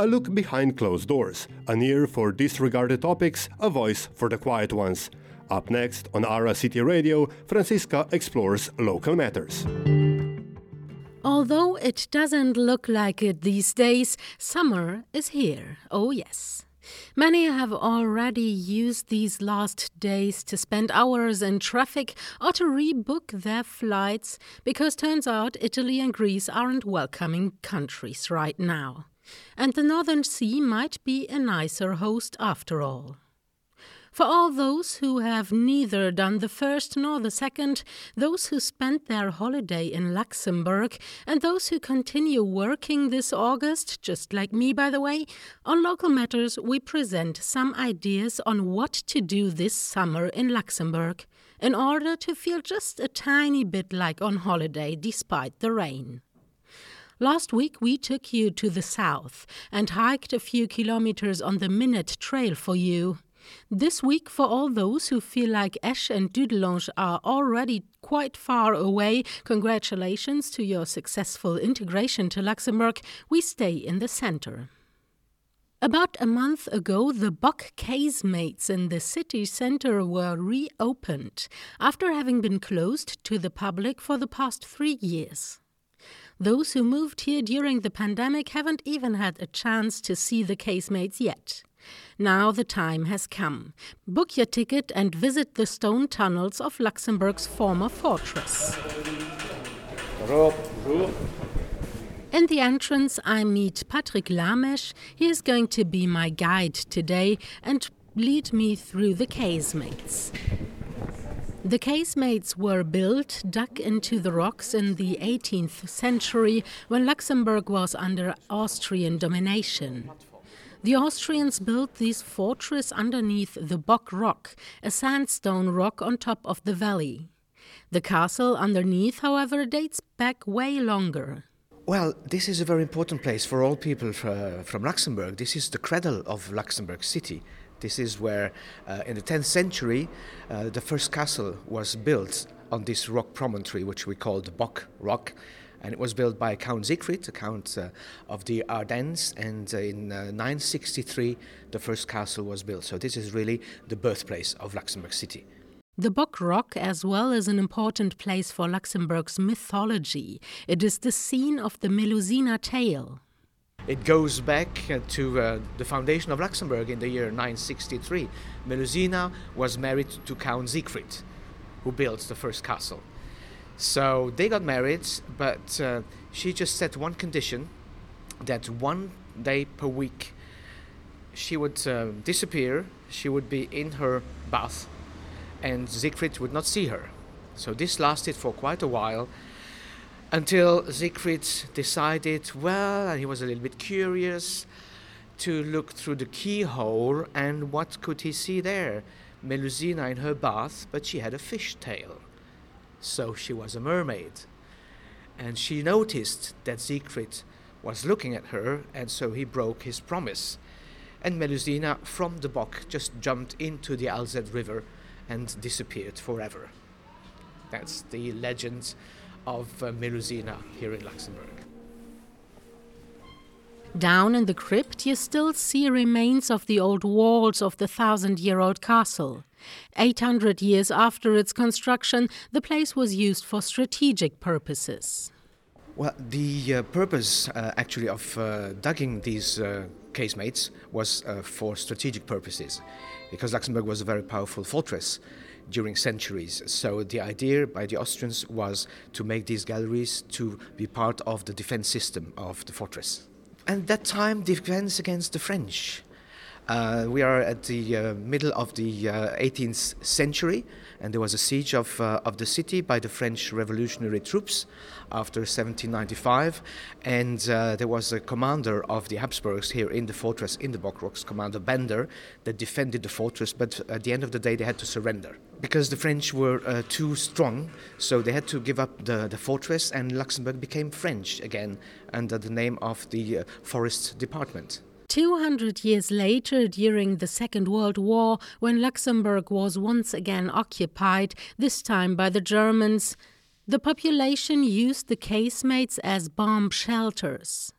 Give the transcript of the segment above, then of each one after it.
a look behind closed doors, an ear for disregarded topics, a voice for the quiet ones. Up next on Ara City Radio, Franziska explores local matters. Although it doesn't look like it these days, summer is here. Oh, yes. Many have already used these last days to spend hours in traffic or to rebook their flights because turns out Italy and Greece aren't welcoming countries right now. And the Northern Sea might be a nicer host after all. For all those who have neither done the first nor the second, those who spent their holiday in Luxembourg, and those who continue working this August, just like me by the way, on local matters we present some ideas on what to do this summer in Luxembourg in order to feel just a tiny bit like on holiday despite the rain. Last week we took you to the south and hiked a few kilometers on the Minett Trail for you. This week, for all those who feel like Esch and Dudelange are already quite far away, congratulations to your successful integration to Luxembourg. We stay in the center. About a month ago, the Bock casemates in the city center were reopened after having been closed to the public for the past three years. Those who moved here during the pandemic haven't even had a chance to see the casemates yet. Now the time has come. Book your ticket and visit the stone tunnels of Luxembourg's former fortress. In the entrance, I meet Patrick Lamesch. He is going to be my guide today and lead me through the casemates. The casemates were built, dug into the rocks in the 18th century when Luxembourg was under Austrian domination. The Austrians built this fortress underneath the Bock Rock, a sandstone rock on top of the valley. The castle underneath, however, dates back way longer. Well, this is a very important place for all people uh, from Luxembourg. This is the cradle of Luxembourg city. This is where, uh, in the 10th century, uh, the first castle was built on this rock promontory, which we call the Bock Rock and it was built by Count Siegfried, a count uh, of the Ardennes, and uh, in uh, 963 the first castle was built. So this is really the birthplace of Luxembourg City. The Bock Rock, as well, is an important place for Luxembourg's mythology. It is the scene of the Melusina tale. It goes back uh, to uh, the foundation of Luxembourg in the year 963. Melusina was married to Count Siegfried, who built the first castle. So they got married, but uh, she just set one condition that one day per week she would uh, disappear, she would be in her bath, and Siegfried would not see her. So this lasted for quite a while until Siegfried decided, well, and he was a little bit curious, to look through the keyhole and what could he see there? Melusina in her bath, but she had a fish tail so she was a mermaid. And she noticed that Siegfried was looking at her, and so he broke his promise. And Melusina, from the Bock, just jumped into the Alzette River and disappeared forever. That's the legend of uh, Melusina here in Luxembourg. Down in the crypt, you still see remains of the old walls of the thousand year old castle. 800 years after its construction, the place was used for strategic purposes. Well, the uh, purpose uh, actually of uh, digging these uh, casemates was uh, for strategic purposes, because Luxembourg was a very powerful fortress during centuries. So the idea by the Austrians was to make these galleries to be part of the defense system of the fortress. And that time, defense against the French. Uh, we are at the uh, middle of the uh, 18th century, and there was a siege of, uh, of the city by the French revolutionary troops after 1795. And uh, there was a commander of the Habsburgs here in the fortress, in the Bock Rocks, Commander Bender, that defended the fortress, but at the end of the day, they had to surrender. Because the French were uh, too strong, so they had to give up the, the fortress, and Luxembourg became French again under the name of the Forest Department. 200 years later, during the Second World War, when Luxembourg was once again occupied, this time by the Germans, the population used the casemates as bomb shelters.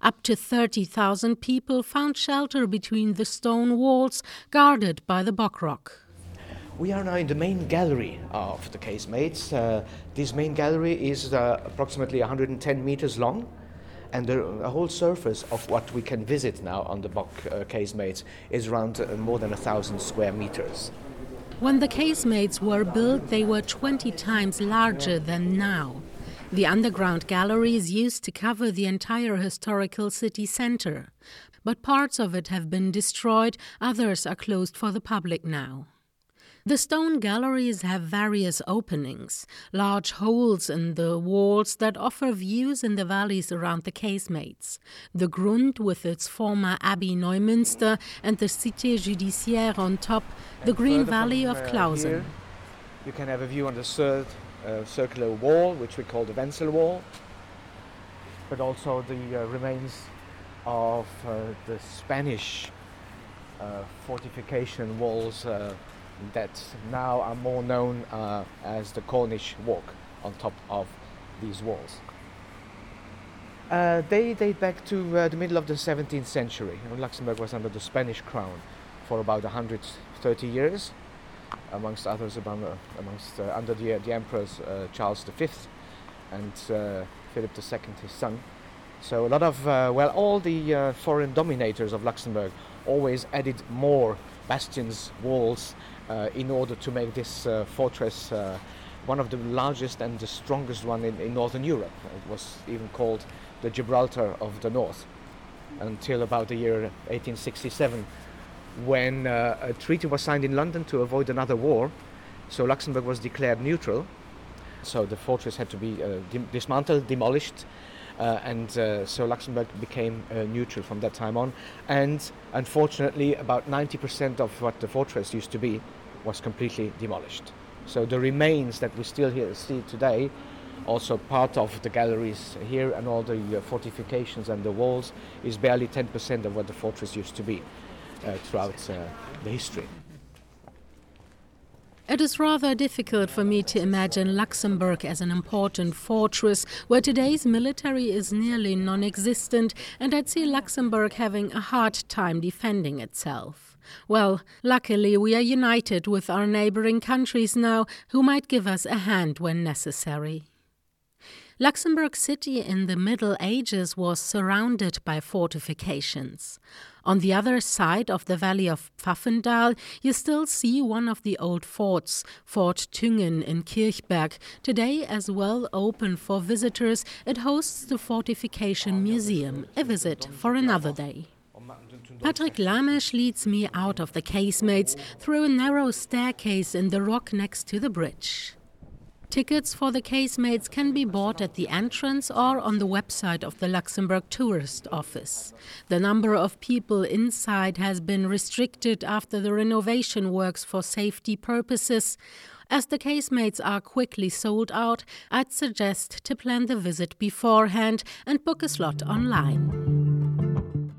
Up to 30,000 people found shelter between the stone walls guarded by the Bockrock. We are now in the main gallery of the casemates. Uh, this main gallery is uh, approximately 110 meters long, and the, the, whole surface of what we can visit now on the Bock uh, casemates is around uh, more than a thousand square meters. When the casemates were built, they were 20 times larger than now. The underground galleries used to cover the entire historical city center, but parts of it have been destroyed, others are closed for the public now. The stone galleries have various openings, large holes in the walls that offer views in the valleys around the casemates. The Grund, with its former Abbey Neumünster, and the Cité Judiciaire on top, the and Green Valley of uh, Clausen. Here, you can have a view on the third uh, circular wall, which we call the Wenzel Wall, but also the uh, remains of uh, the Spanish uh, fortification walls that now are more known uh, as the Corniche Walk on top of these walls. Uh, they date back to uh, the middle of the 17th century. Luxembourg was under the Spanish crown for about 130 years, amongst others, among, uh, amongst uh, under the, the emperors uh, Charles V and Philip II, his son. So a lot of well, all the foreign dominators of Luxembourg always added more bastions, walls, uh, in order to make this uh, fortress uh, one of the largest and the strongest one in, in, northern Europe. It was even called the Gibraltar of the North until about the year 1867 when uh, a treaty was signed in London to avoid another war. So Luxembourg was declared neutral. So the fortress had to be uh, dismantled, demolished, and uh, so Luxembourg became uh, neutral from that time on. And unfortunately, about 90% of what the fortress used to be was completely demolished. So the remains that we still here see today, also part of the galleries here and all the uh, fortifications and the walls, is barely 10% of what the fortress used to be uh, throughout uh, the history. It is rather difficult for me to imagine Luxembourg as an important fortress where today's military is nearly non existent, and I'd see Luxembourg having a hard time defending itself. Well, luckily we are united with our neighboring countries now, who might give us a hand when necessary. Luxembourg City in the Middle Ages was surrounded by fortifications. On the other side of the valley of Pfaffenthal, you still see one of the old forts, Fort Thüngen in Kirchberg, today as well open for visitors. It hosts the Fortification Museum, a visit for another day. Patrick Lamesch leads me out of the casemates through a narrow staircase in the rock next to the bridge. Tickets for the casemates can be bought at the entrance or on the website of the Luxembourg Tourist Office. The number of people inside has been restricted after the renovation works for safety purposes. As the casemates are quickly sold out, I'd suggest to plan the visit beforehand and book a slot online.